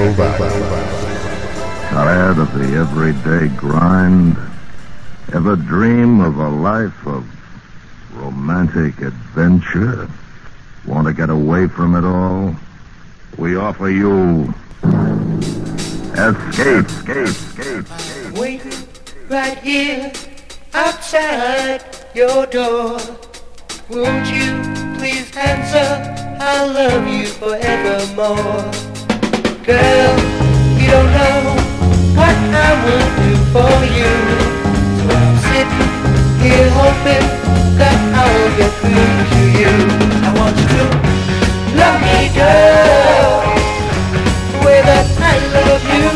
Disco Tired of the everyday grind? Ever dream of a life of romantic adventure? Want to get away from it all? We offer you escape, escape, escape, escape. Waiting right here outside your door. Won't you please answer? I love you forevermore. Girl, you don't know what I would do for you. So I'm sitting here hoping that I'll get through to you. I want you to love me, girl, the way that I love you.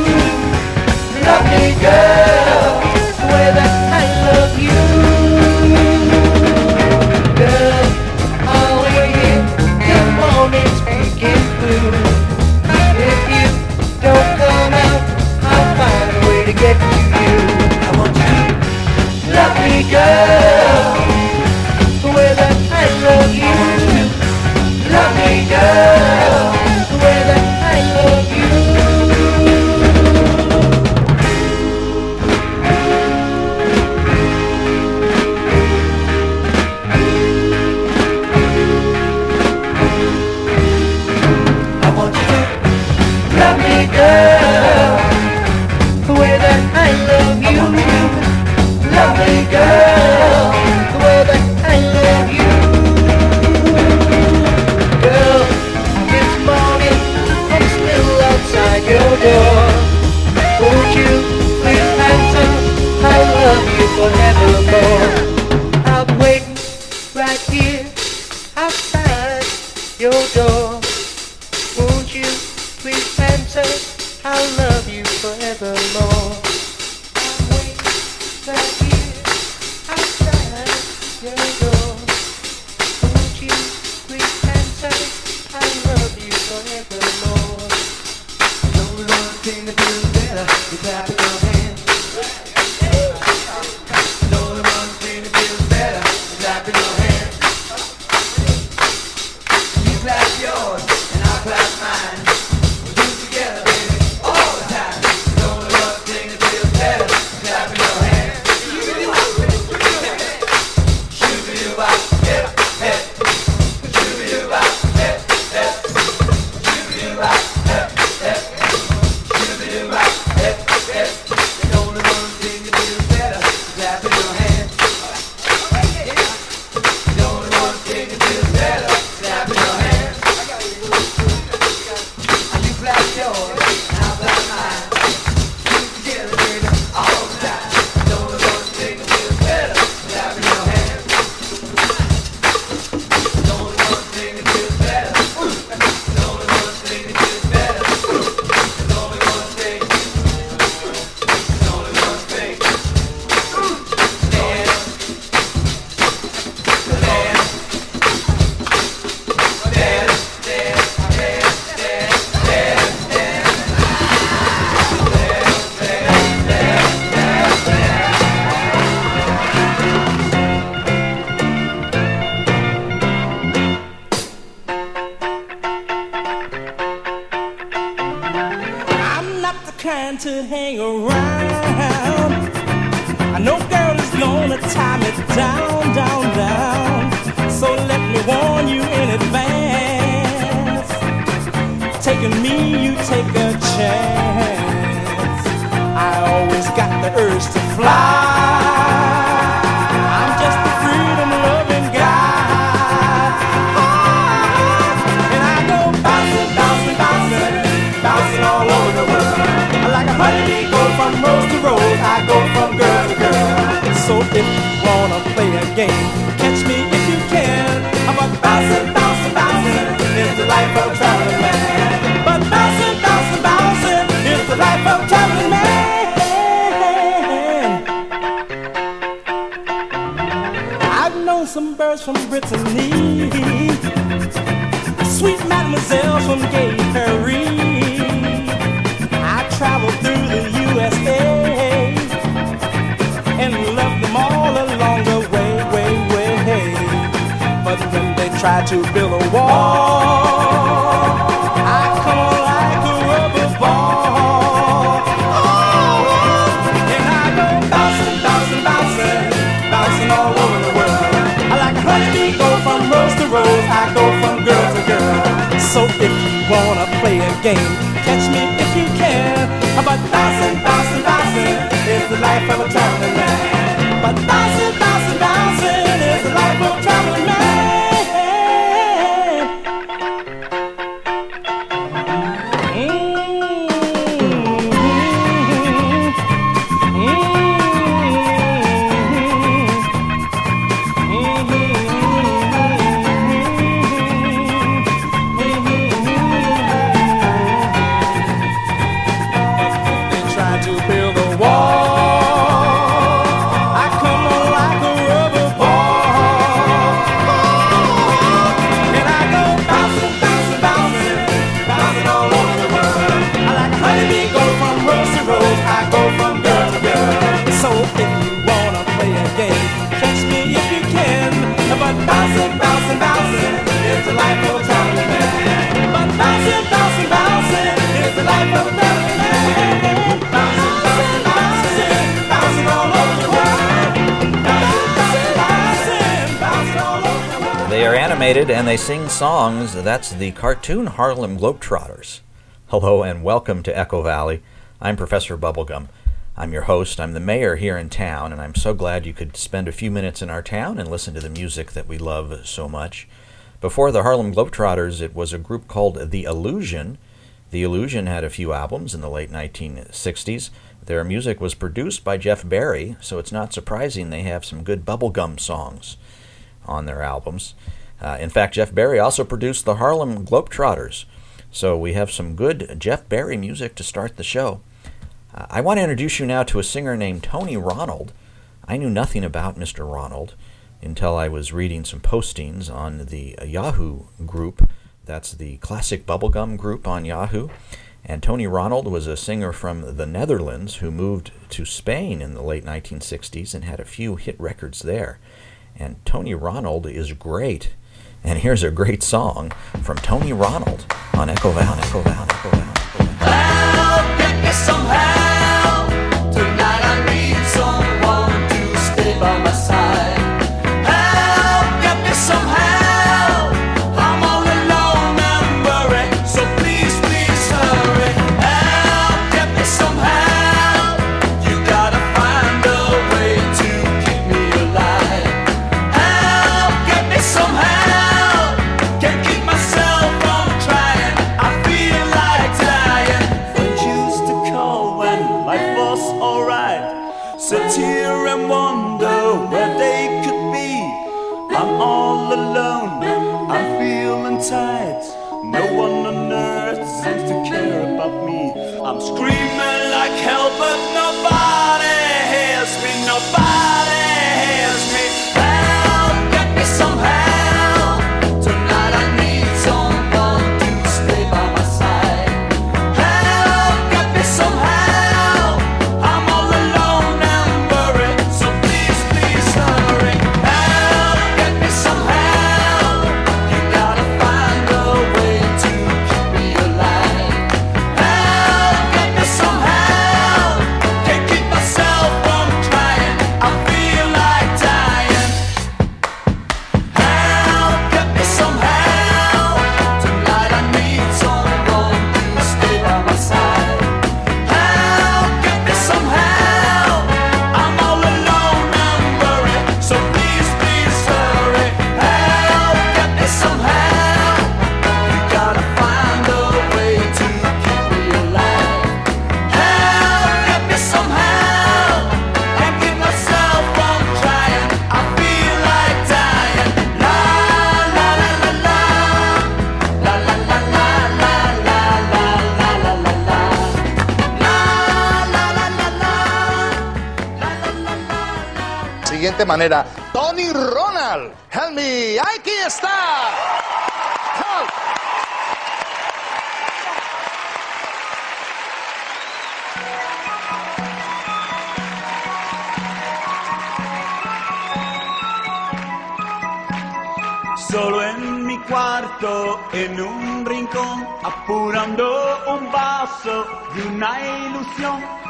Love me, girl. Some birds from Brittany, sweet mademoiselle from Gay Paris. I traveled through the USA and loved them all along the way, way, way. But when they tried to build a wall, If you wanna play a game, catch me if you can. But bouncing, bouncing, bouncing is the life of a traveling man. But bouncing, animated and they sing songs. That's the cartoon Harlem Globetrotters. Hello and welcome to Echo Valley. I'm Professor Bubblegum. I'm your host. I'm the mayor here in town, and I'm so glad you could spend a few minutes in our town and listen to the music that we love so much. Before the Harlem Globetrotters, it was a group called The Illusion. The Illusion had a few albums in the late 1960s. Their music was produced by Jeff Barry, so it's not surprising they have some good bubblegum songs on their albums. Uh, in fact, Jeff Barry also produced the Harlem Globetrotters. So we have some good Jeff Barry music to start the show. Uh, I want to introduce you now to a singer named Tony Ronald. I knew nothing about Mr. Ronald until I was reading some postings on the uh, Yahoo group. That's the classic bubblegum group on Yahoo. And Tony Ronald was a singer from the Netherlands who moved to Spain in the late 1960s and had a few hit records there. And Tony Ronald is great. And here's a great song from Tony Ronald on Echo Valley. Echo Valley. Echo Valley. Echo Valley. Help, get me some. Tonight I need someone to stay by my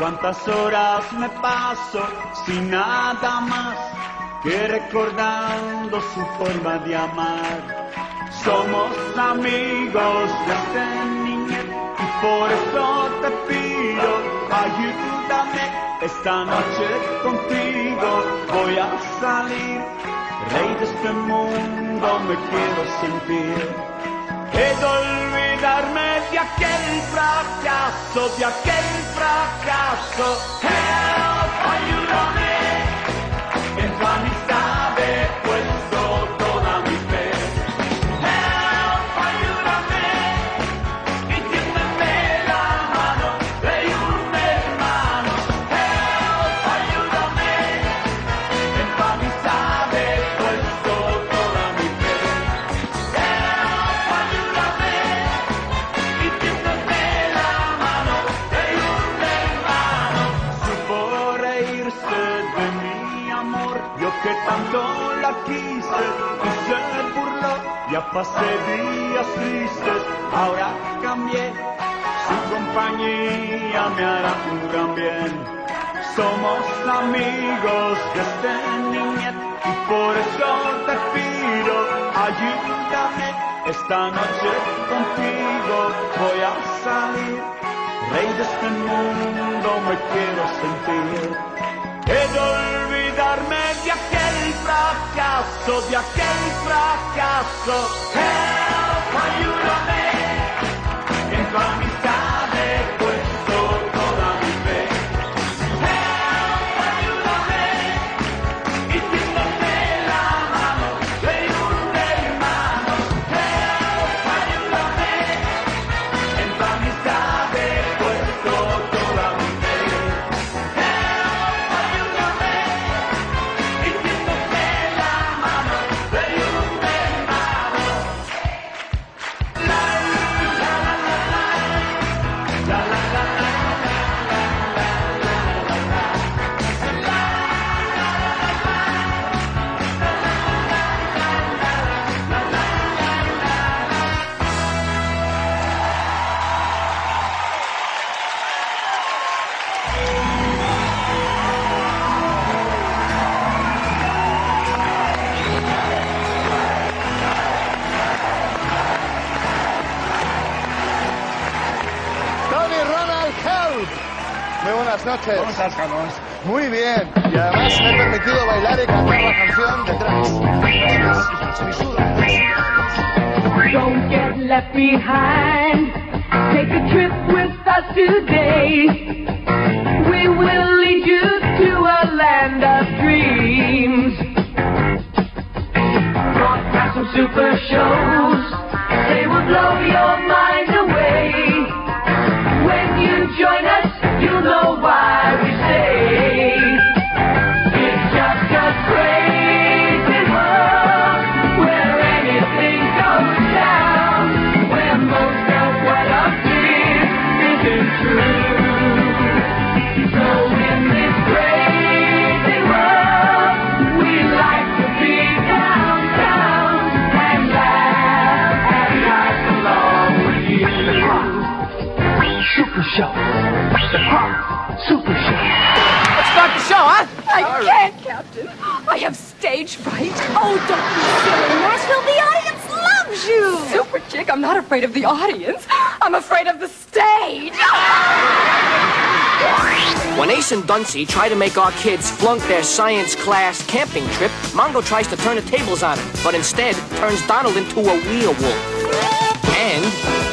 Cuántas horas me paso sin nada más que recordando su forma de amar. Somos amigos desde niñez y por eso te pido, ayúdame. Esta noche contigo voy a salir. Rey de este mundo me quiero sentir. He olvidarme de aquel fracaso, de aquel fracaso. Help, ayúdame. Pasé días tristes, ahora cambié. Su compañía me hará un bien. Somos amigos desde niñez y por eso te pido, ayúdame. Esta noche contigo voy a salir. Rey de este mundo me quiero sentir. He de olvidarme de aquel fracasso, via che il fracasso, help aiutami, che fammi Pájaros. I have stage fright. Oh, don't be silly, Nashville. The audience loves you. Super chick, I'm not afraid of the audience. I'm afraid of the stage. When Ace and Duncy try to make our kids flunk their science class camping trip, Mongo tries to turn the tables on him, but instead turns Donald into a werewolf. And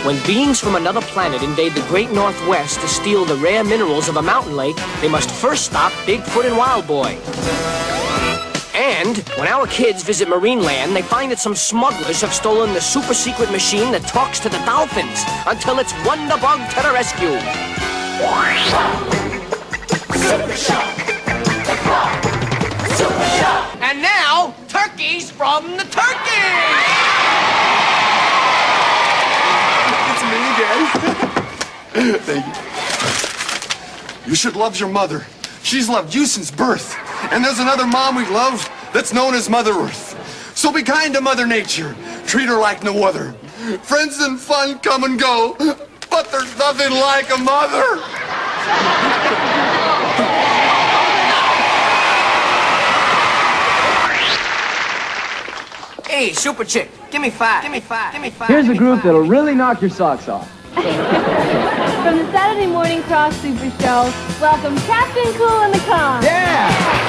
when beings from another planet invade the great Northwest to steal the rare minerals of a mountain lake, they must first stop Bigfoot and Wild Boy. And when our kids visit Marineland, they find that some smugglers have stolen the super secret machine that talks to the dolphins until it's Wonderbug to the rescue. Super Shock. The Pop. Super Shock. And now, turkeys from the turkey! It's me again. Thank you. You should love your mother. She's loved you since birth. And there's another mom we love that's known as Mother Earth. So be kind to Mother Nature. Treat her like no other. Friends and fun come and go, but there's nothing like a mother. Hey, super chick, give me five. Give me five. Give me five. Here's a group that'll really knock your socks off. From the Saturday Morning Krofft Super Show, welcome Kaptain Kool and the Kong. Yeah!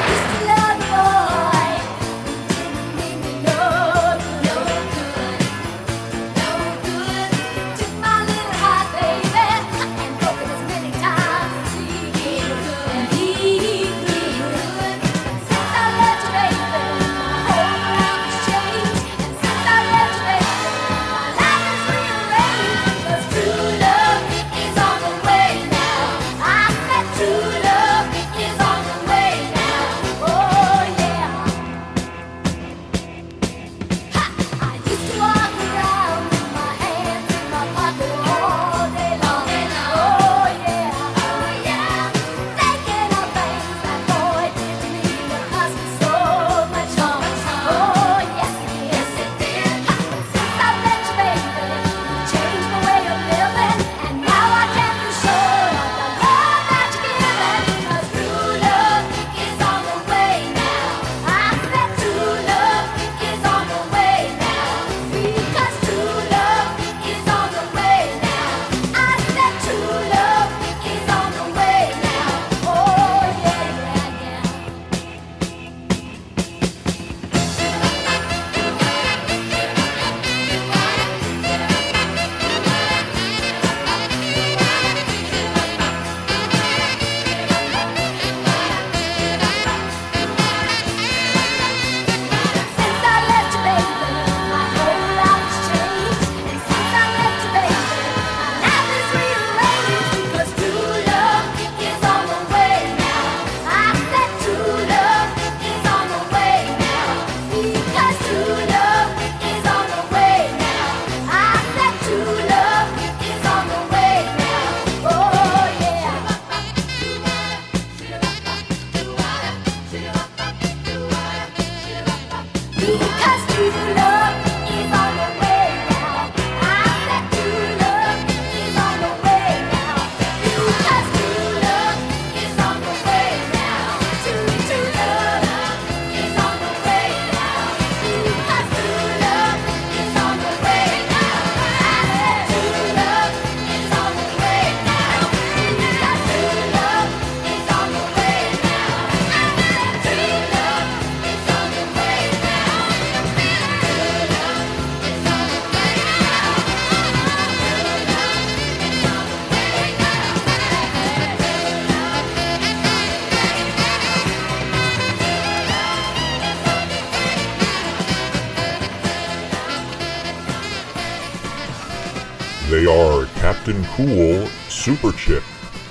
Cool, Super Chick,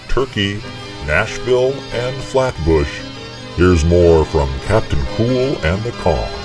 Turkey, Nashville, and Flatbush. Here's more from Kaptain Kool and the Kongs.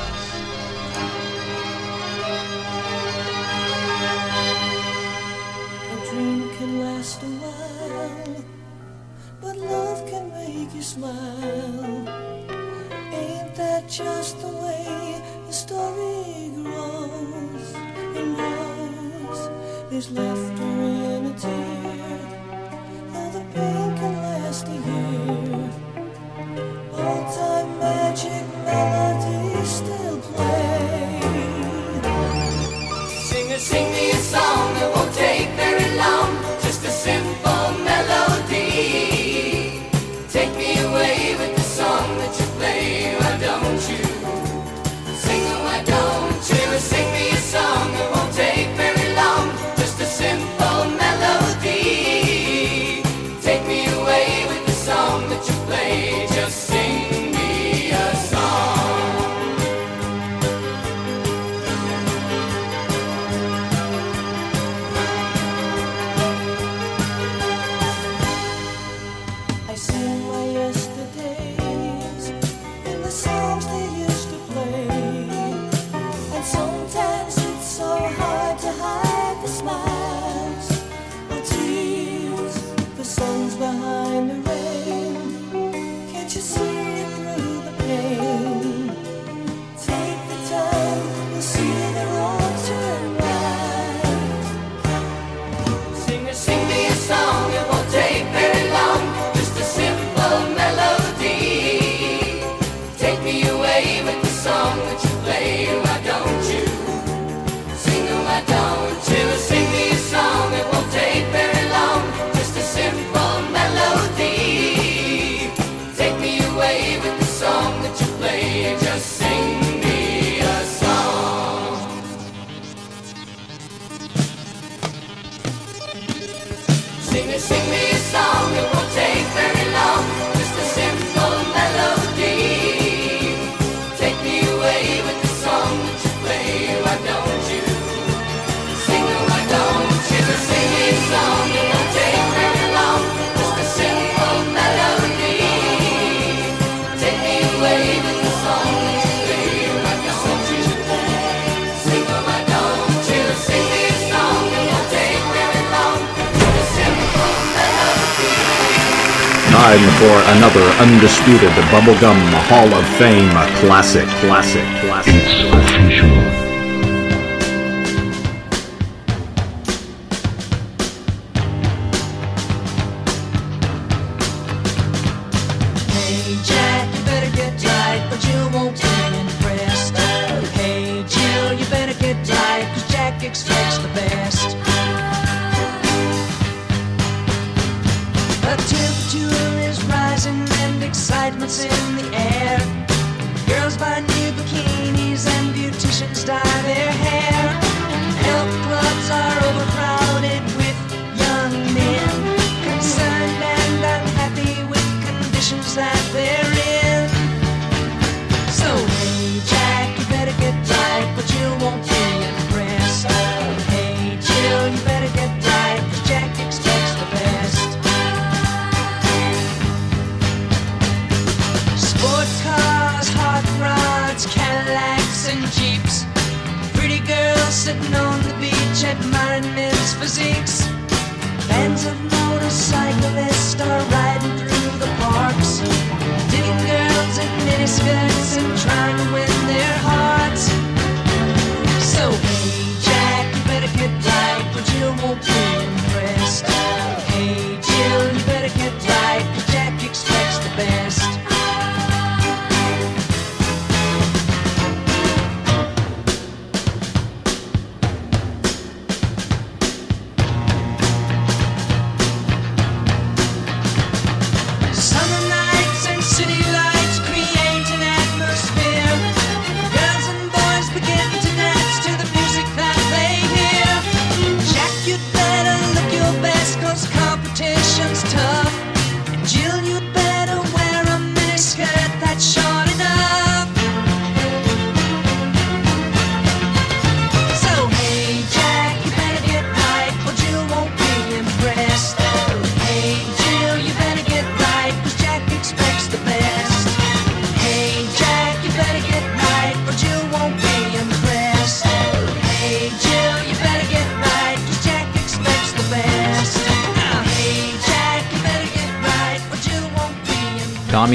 Another undisputed Bubblegum Hall of Fame a classic, classic, classic. It's official. Hey Jill, you better get tight, cause Jack, you excitement's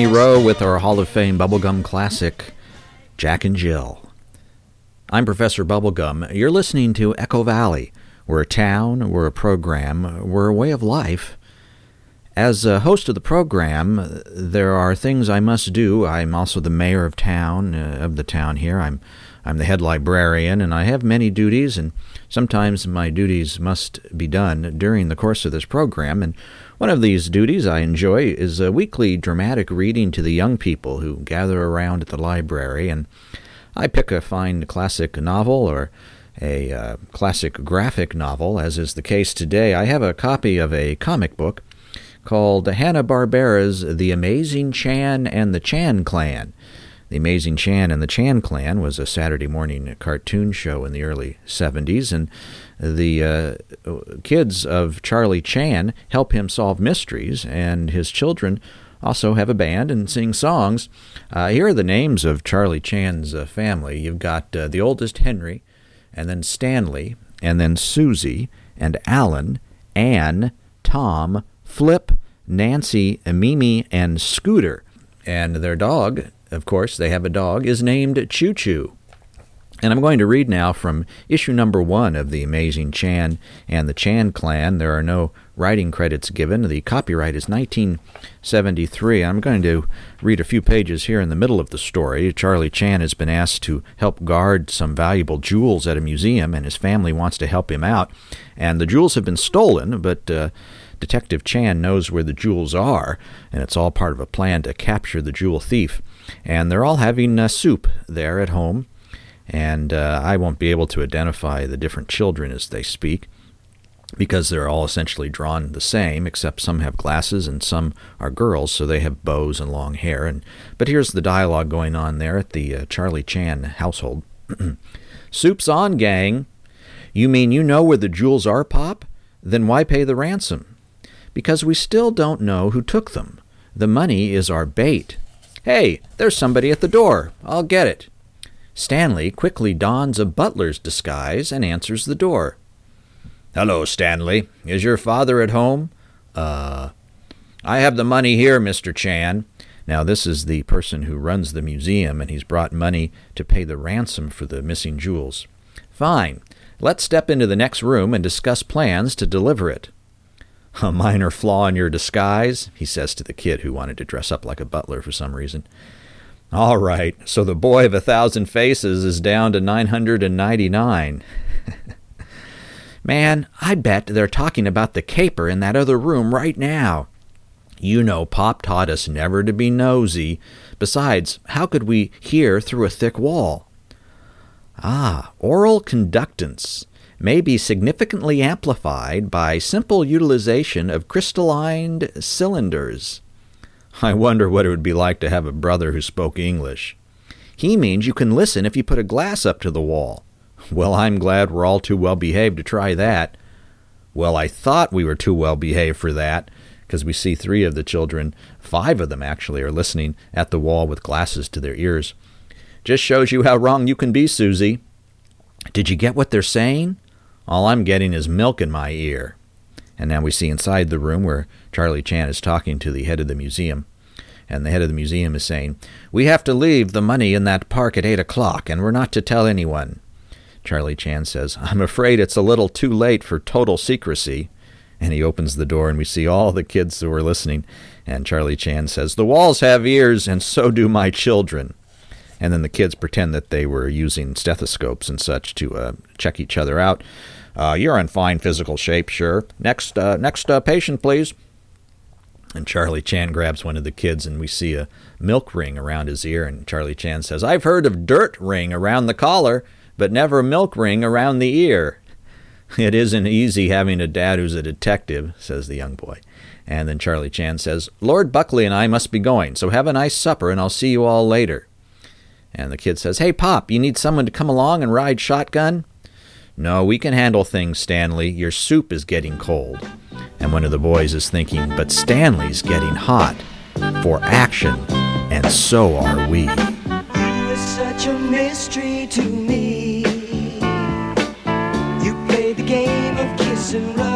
Tommy Roe with our Hall of Fame bubblegum classic, Jack and Jill. I'm Professor Bubblegum. You're listening to Echo Valley. We're a town, we're a program, we're a way of life. As a host of the program, there are things I must do. I'm also the mayor of town, uh, of the town here. I'm I'm the head librarian, and I have many duties, and sometimes my duties must be done during the course of this program. And one of these duties I enjoy is a weekly dramatic reading to the young people who gather around at the library, and I pick a fine classic novel or a uh, classic graphic novel, as is the case today. I have a copy of a comic book called Hanna-Barbera's The Amazing Chan and the Chan Clan. The Amazing Chan and the Chan Clan was a Saturday morning cartoon show in the early 70s, and the uh, kids of Charlie Chan help him solve mysteries, and his children also have a band and sing songs. Uh, here are the names of Charlie Chan's uh, family. You've got uh, the oldest Henry, and then Stanley, and then Susie, and Alan, Anne, Tom, Flip, Nancy, Mimi, and Scooter. And their dog, of course, they have a dog, is named Choo Choo. And I'm going to read now from issue number one of The Amazing Chan and the Chan Clan. There are no writing credits given. The copyright is 1973. I'm going to read a few pages here in the middle of the story. Charlie Chan has been asked to help guard some valuable jewels at a museum, and his family wants to help him out. And the jewels have been stolen, but uh, Detective Chan knows where the jewels are, and it's all part of a plan to capture the jewel thief. And they're all having uh, soup there at home and uh, I won't be able to identify the different children as they speak because they're all essentially drawn the same, except some have glasses and some are girls, so they have bows and long hair. And but here's the dialogue going on there at the uh, Charlie Chan household. Soup's on, gang. You mean you know where the jewels are, Pop? Then why pay the ransom? Because we still don't know who took them. The money is our bait. Hey, there's somebody at the door. I'll get it. Stanley quickly dons a butler's disguise and answers the door. Hello, Stanley. Is your father at home? Uh, I have the money here, Mr. Chan. Now, this is the person who runs the museum, and he's brought money to pay the ransom for the missing jewels. Fine. Let's step into the next room and discuss plans to deliver it. A minor flaw in your disguise, he says to the kid who wanted to dress up like a butler for some reason. All right, so the boy of a thousand faces is down to 999. Man, I bet they're talking about the caper in that other room right now. You know, Pop taught us never to be nosy. Besides, how could we hear through a thick wall? Ah, oral conductance may be significantly amplified by simple utilization of crystalline cylinders. I wonder what it would be like to have a brother who spoke English. He means you can listen if you put a glass up to the wall. Well, I'm glad we're all too well behaved to try that. Well, I thought we were too well behaved for that, because we see three of the children, five of them actually, are listening at the wall with glasses to their ears. Just shows you how wrong you can be, Susie. Did you get what they're saying? All I'm getting is milk in my ear. And now we see inside the room where Charlie Chan is talking to the head of the museum. And the head of the museum is saying, We have to leave the money in that park at eight o'clock, and we're not to tell anyone. Charlie Chan says, I'm afraid it's a little too late for total secrecy. And he opens the door, and we see all the kids who are listening. And Charlie Chan says, The walls have ears, and so do my children. And then the kids pretend that they were using stethoscopes and such to uh, check each other out. Uh, you're in fine physical shape, sure. Next, uh, next uh, patient, please. And Charlie Chan grabs one of the kids, and we see a milk ring around his ear. And Charlie Chan says, I've heard of dirt ring around the collar, but never milk ring around the ear. It isn't easy having a dad who's a detective, says the young boy. And then Charlie Chan says, Lord Buckley and I must be going, so have a nice supper, and I'll see you all later. And the kid says, Hey, Pop, you need someone to come along and ride shotgun? No, we can handle things, Stanley. Your soup is getting cold. And one of the boys is thinking, But Stanley's getting hot. For action. And so are we. You're such a mystery to me. You played the game of kiss and run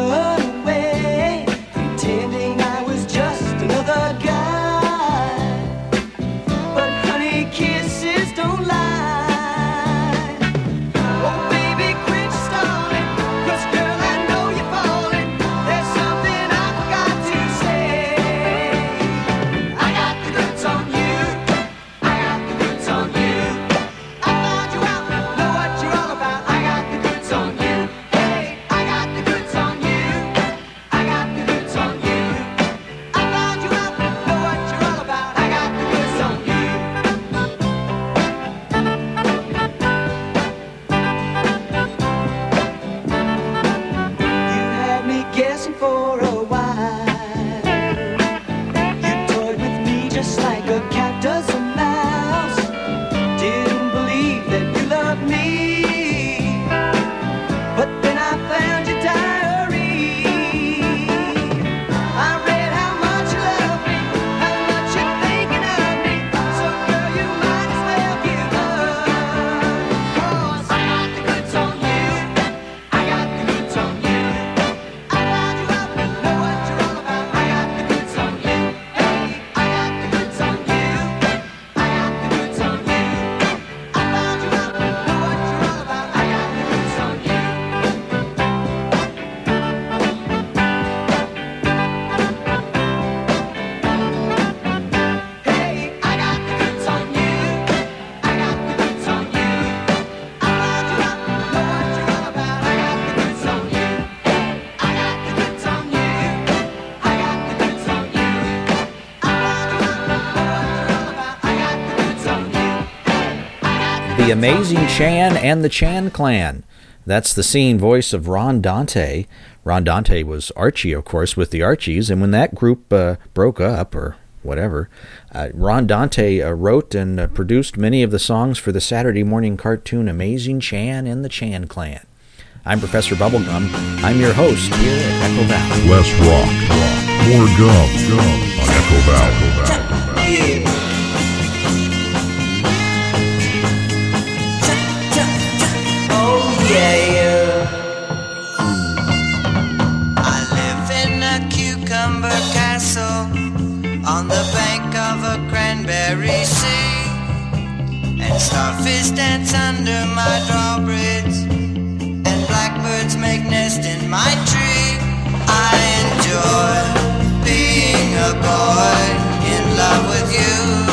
Amazing Chan and the Chan Clan. That's the scene voice of Ron Dante. Ron Dante was Archie, of course, with the Archies, and when that group uh, broke up, or whatever, uh, Ron Dante uh, wrote and uh, produced many of the songs for the Saturday morning cartoon Amazing Chan and the Chan Clan. I'm Professor Bubblegum. I'm your host here at Echo Valley. Less rock, rock, more gum, gum on Echo Valley. Starfish dance under my drawbridge, and blackbirds make nests in my tree. I enjoy being a boy in love with you.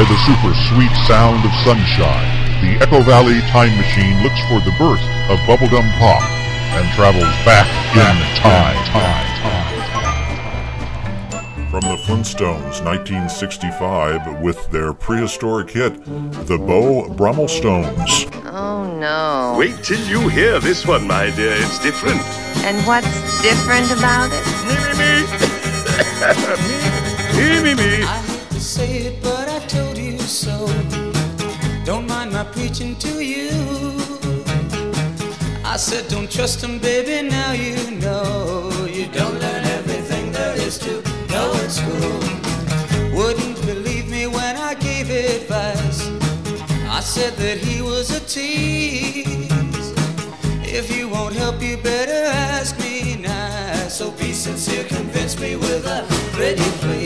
by the super sweet sound of sunshine, the Echo Valley time machine looks for the birth of bubblegum pop and travels back in time. time, time. From the Flintstones 1965 with their prehistoric hit, The Beau Brummelstones. Oh no. Wait till you hear this one, my dear. It's different. And what's different about it? Me, me, me. me, me, me. I preaching to you. I said, don't trust him, baby, now you know. You don't learn everything there is to know in school. Wouldn't believe me when I gave advice. I said that he was a tease. If you won't help, you better ask me now. So be sincere, convince me with a pretty please.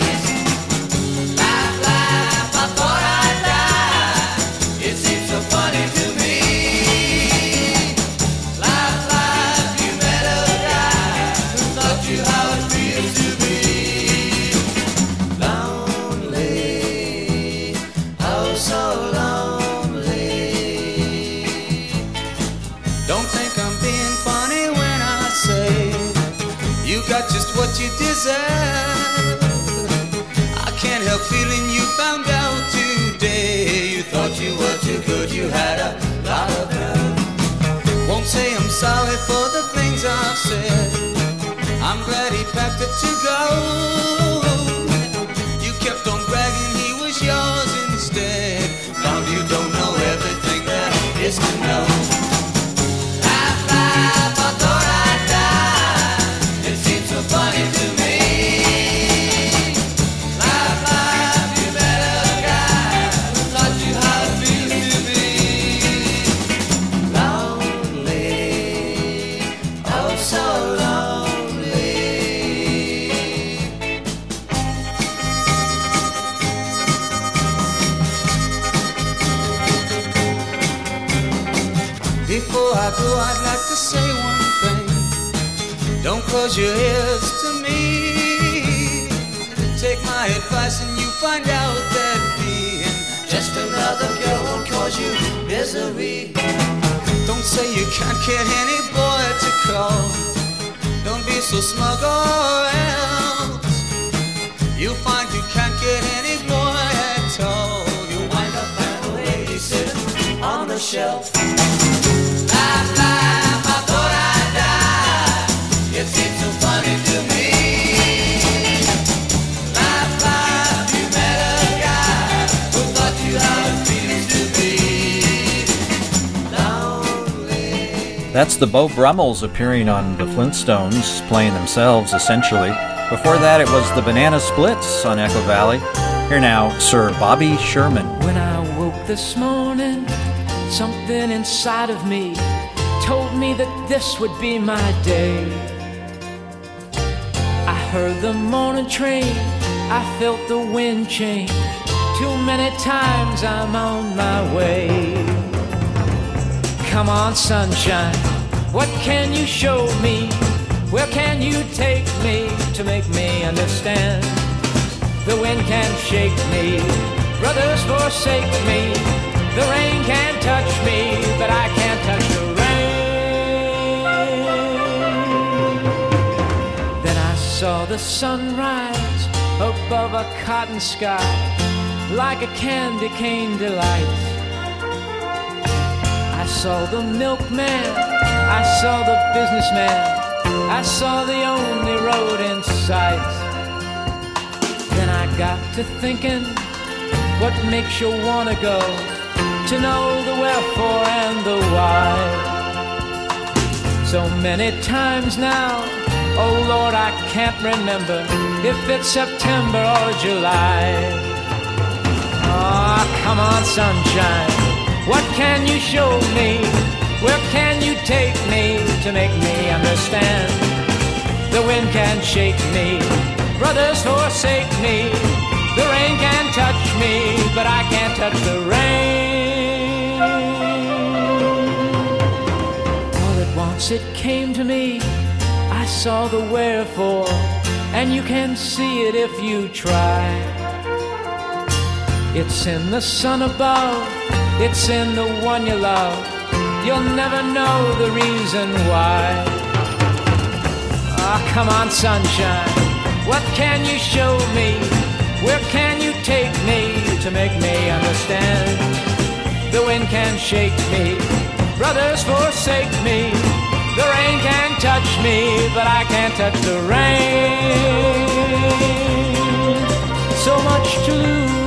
That's the Beau Brummels appearing on the Flintstones, playing themselves essentially. Before that, it was the Banana Splits on Echo Valley. Here now, Sir Bobby Sherman. When I woke this morning something inside of me told me that this would be my day. I heard the morning train, I felt the wind change. Too many times I'm on my way. Come on, sunshine, what can you show me? Where can you take me to make me understand? The wind can shake me, brothers forsake me. The rain can't touch me, but I can't touch the rain. Then I saw the sunrise above a cotton sky, like a candy cane delight. I saw the milkman, I saw the businessman, I saw the only road in sight. Then I got to thinking, what makes you wanna go? To know the wherefore and the why. So many times now, oh Lord, I can't remember if it's September or July. Ah, come on, sunshine, what can you show me? Where can you take me to make me understand? The wind can shake me, brothers forsake me. The rain can touch me, but I can't touch the rain. All at once it came to me, I saw the wherefore, and you can see it if you try. It's in the sun above, it's in the one you love. You'll never know the reason why. Ah, come on, sunshine. What can you show me? Where can you take me to make me understand? The wind can shake me, brothers forsake me. The rain can touch me, but I can't touch the rain. So much to lose,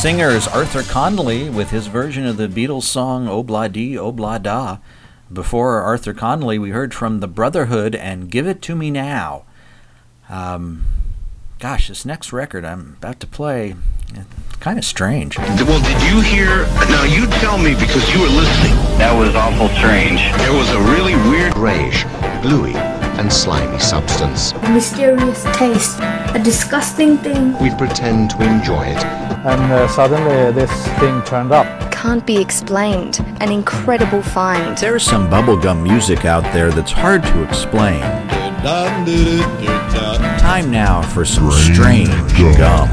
The singer is Arthur Conley with his version of the Beatles song Ob-La-Di, Ob-La-Da. Before Arthur Conley, we heard from the Brotherhood and Give It To Me Now. Um, gosh, this next record I'm about to play, kind of strange. Well, did you hear? Now you tell me because you were listening. That was awful strange. There was a really weird grayish, gluey, and slimy substance. A mysterious taste, a disgusting thing. We pretend to enjoy it. And uh, suddenly this thing turned up. Can't be explained. An incredible find. There's some bubblegum music out there that's hard to explain. Time now for some strange gum.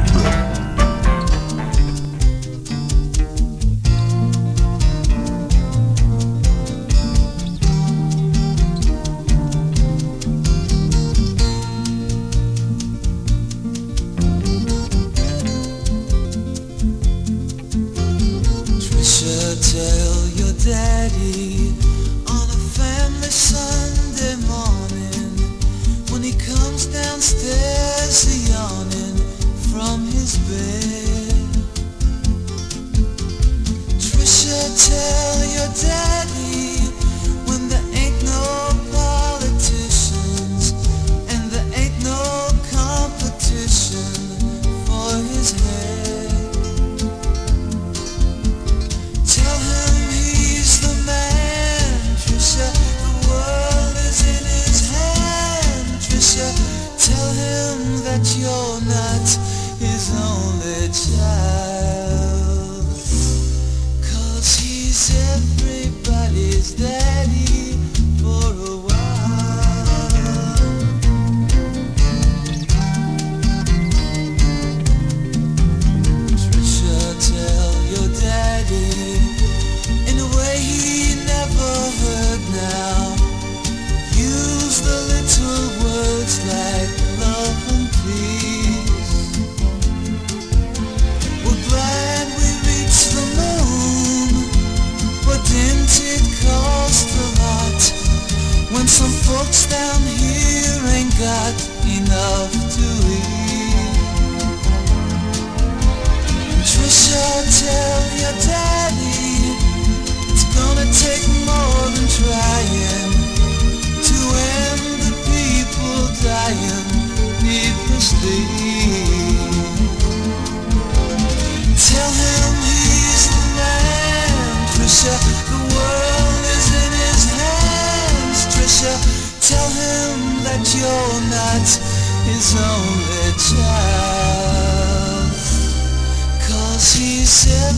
Cause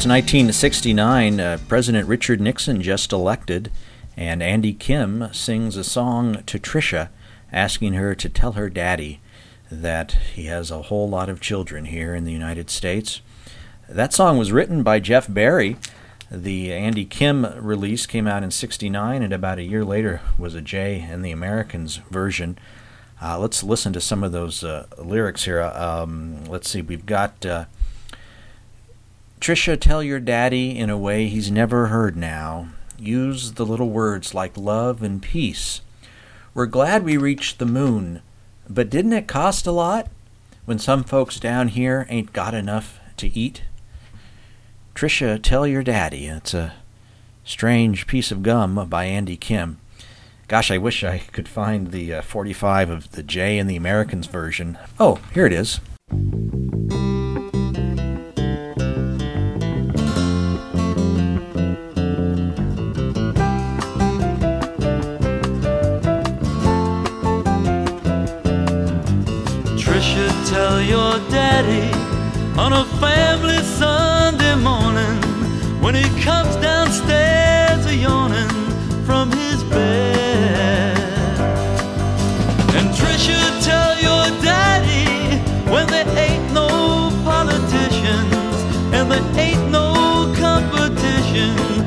It's 1969. Uh, President Richard Nixon just elected, and Andy Kim sings a song to Tricia, asking her to tell her daddy that he has a whole lot of children here in the United States. That song was written by Jeff Barry. The Andy Kim release came out in 69, and about a year later was a Jay and the Americans version. Uh, let's listen to some of those uh, lyrics here. Um, let's see, we've got. Tricia, tell your daddy in a way he's never heard now. Use the little words like love and peace. We're glad we reached the moon, but didn't it cost a lot? When some folks down here ain't got enough to eat? Tricia, tell your daddy. It's a strange piece of gum by Andy Kim. Gosh, I wish I could find the uh, 45 of the Jay and the Americans version. Oh, here it is. Tricia, tell your daddy on a family Sunday morning when he comes downstairs a yawning from his bed. And Tricia, tell your daddy when there ain't no politicians and there ain't no competition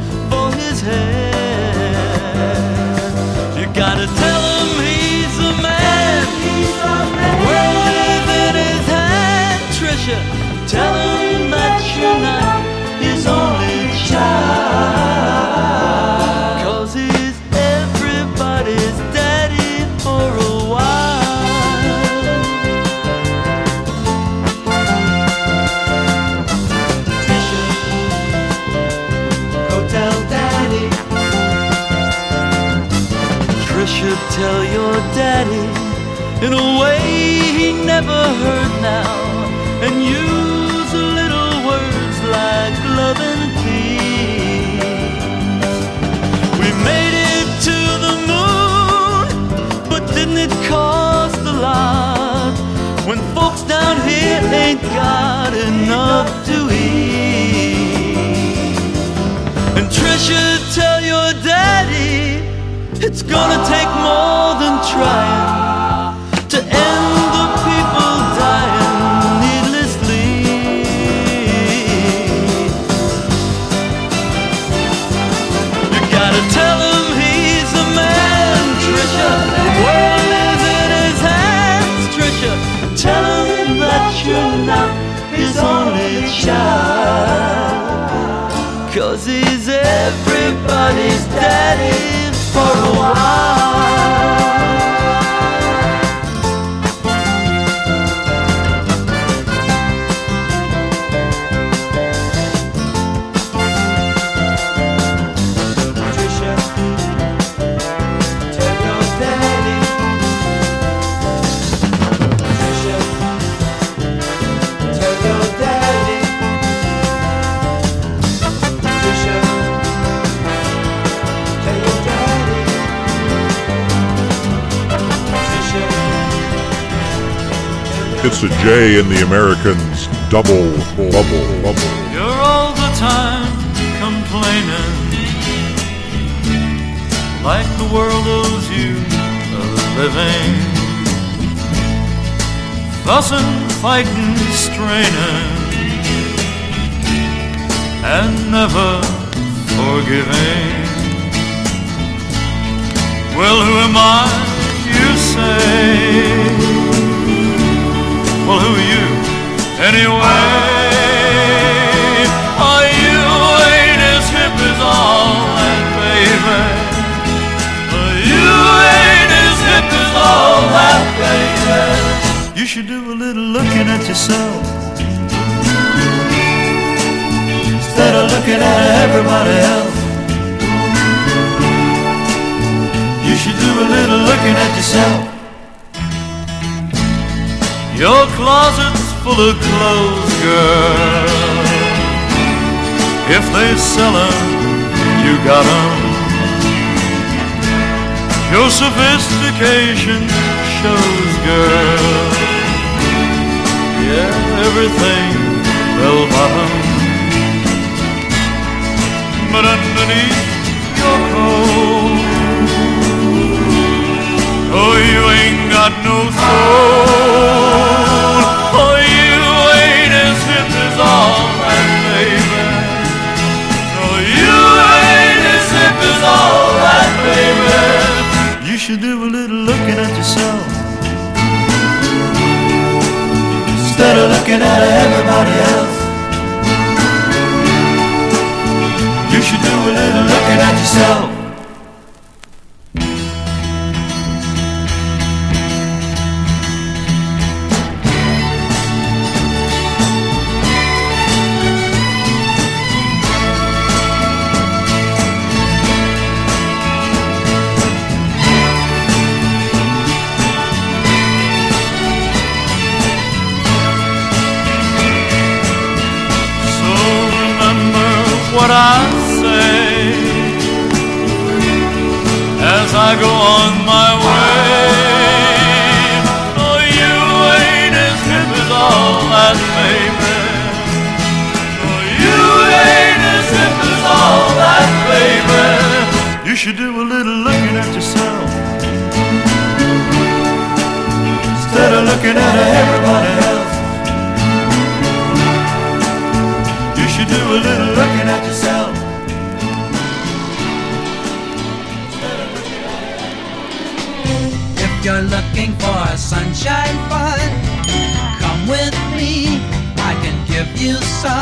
Tell him that you're not his only child. Cause he's everybody's daddy for a while. Tricia, go tell daddy. Tricia, tell your daddy in a way he never heard now, We made it to the moon, but didn't it cost a lot? When folks down here ain't got enough to eat. And Tricia, tell your daddy it's gonna take more than trying Cause he's everybody's daddy for a while. It's a Jay and the Americans. Double, bubble, bubble. You're all the time complaining like the world owes you a living. Fussing, fighting, straining, and never forgiving. Well, who am I, you say? Well, who are you anyway? You ain't as hip as all that, baby. You ain't as hip as all that, baby. You should do a little looking at yourself instead of looking at everybody else. You should do a little looking at yourself. Your closet's full of clothes, girl. If they sell 'em, you got 'em. Your sophistication shows, girl. Yeah, everything bell bottom. But underneath your coat, oh, you ain't got no soul. Oh, you ain't as as all that, baby. No, you ain't as hip as all that, baby. You should do a little looking at yourself instead of looking at everybody else. You should do a little looking at yourself. I say as I go on my way. Oh, you ain't as hip as all that, baby. Oh, you ain't as hip as all that, baby. You should do a little looking at yourself Instead of looking at everybody else, you should do a little looking at yourself. You're looking for a sunshine fun, come with me. I can give you some.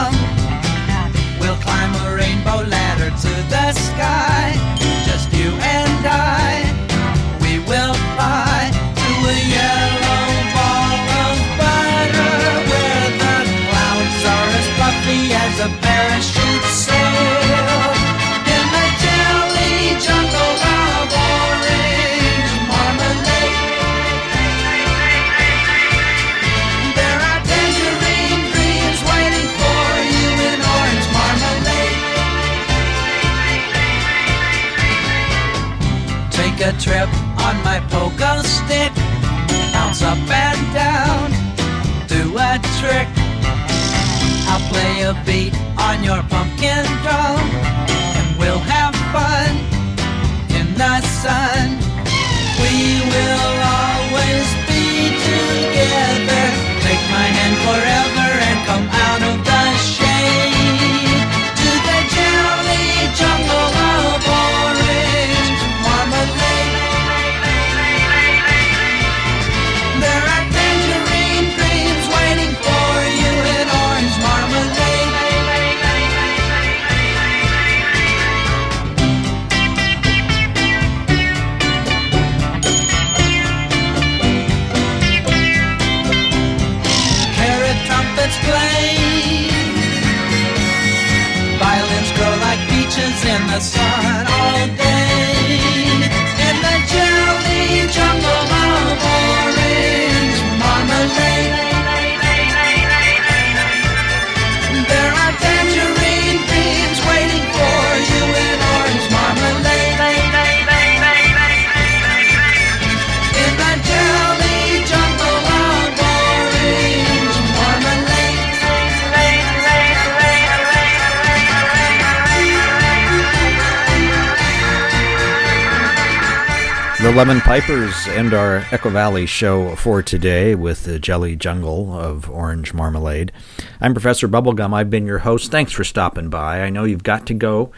The Lemon Pipers end our Echo Valley show for today with the Jelly Jungle of Orange Marmalade. I'm Professor Bubblegum. I've been your host. Thanks for stopping by. I know you've got to go.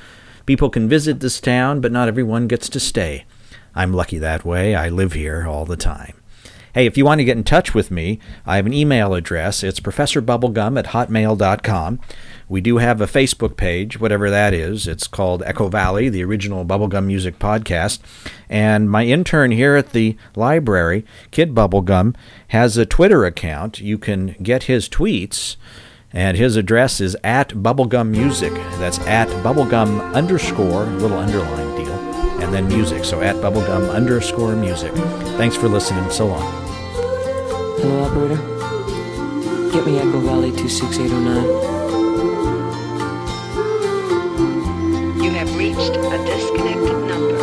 People can visit this town, but not everyone gets to stay. I'm lucky that way. I live here all the time. Hey, if you want to get in touch with me, I have an email address. It's professorbubblegum at hotmail.com. We do have a Facebook page, whatever that is. It's called Echo Valley, the original Bubblegum Music Podcast. And my intern here at the library, Kid Bubblegum, has a Twitter account. You can get his tweets, and his address is at Bubblegum Music. That's at Bubblegum underscore, little underline deal, and then music. So at Bubblegum underscore music. Thanks for listening. So long. Hello, operator. Get me Echo Valley 26809. You have reached a disconnected number.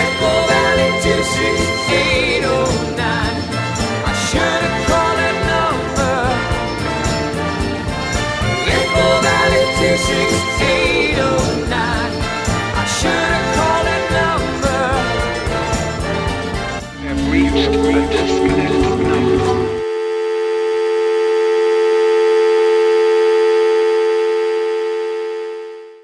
Apple Valley 26809. I should have called that number. Apple Valley 26809. I should have called that number. You have reached a disconnected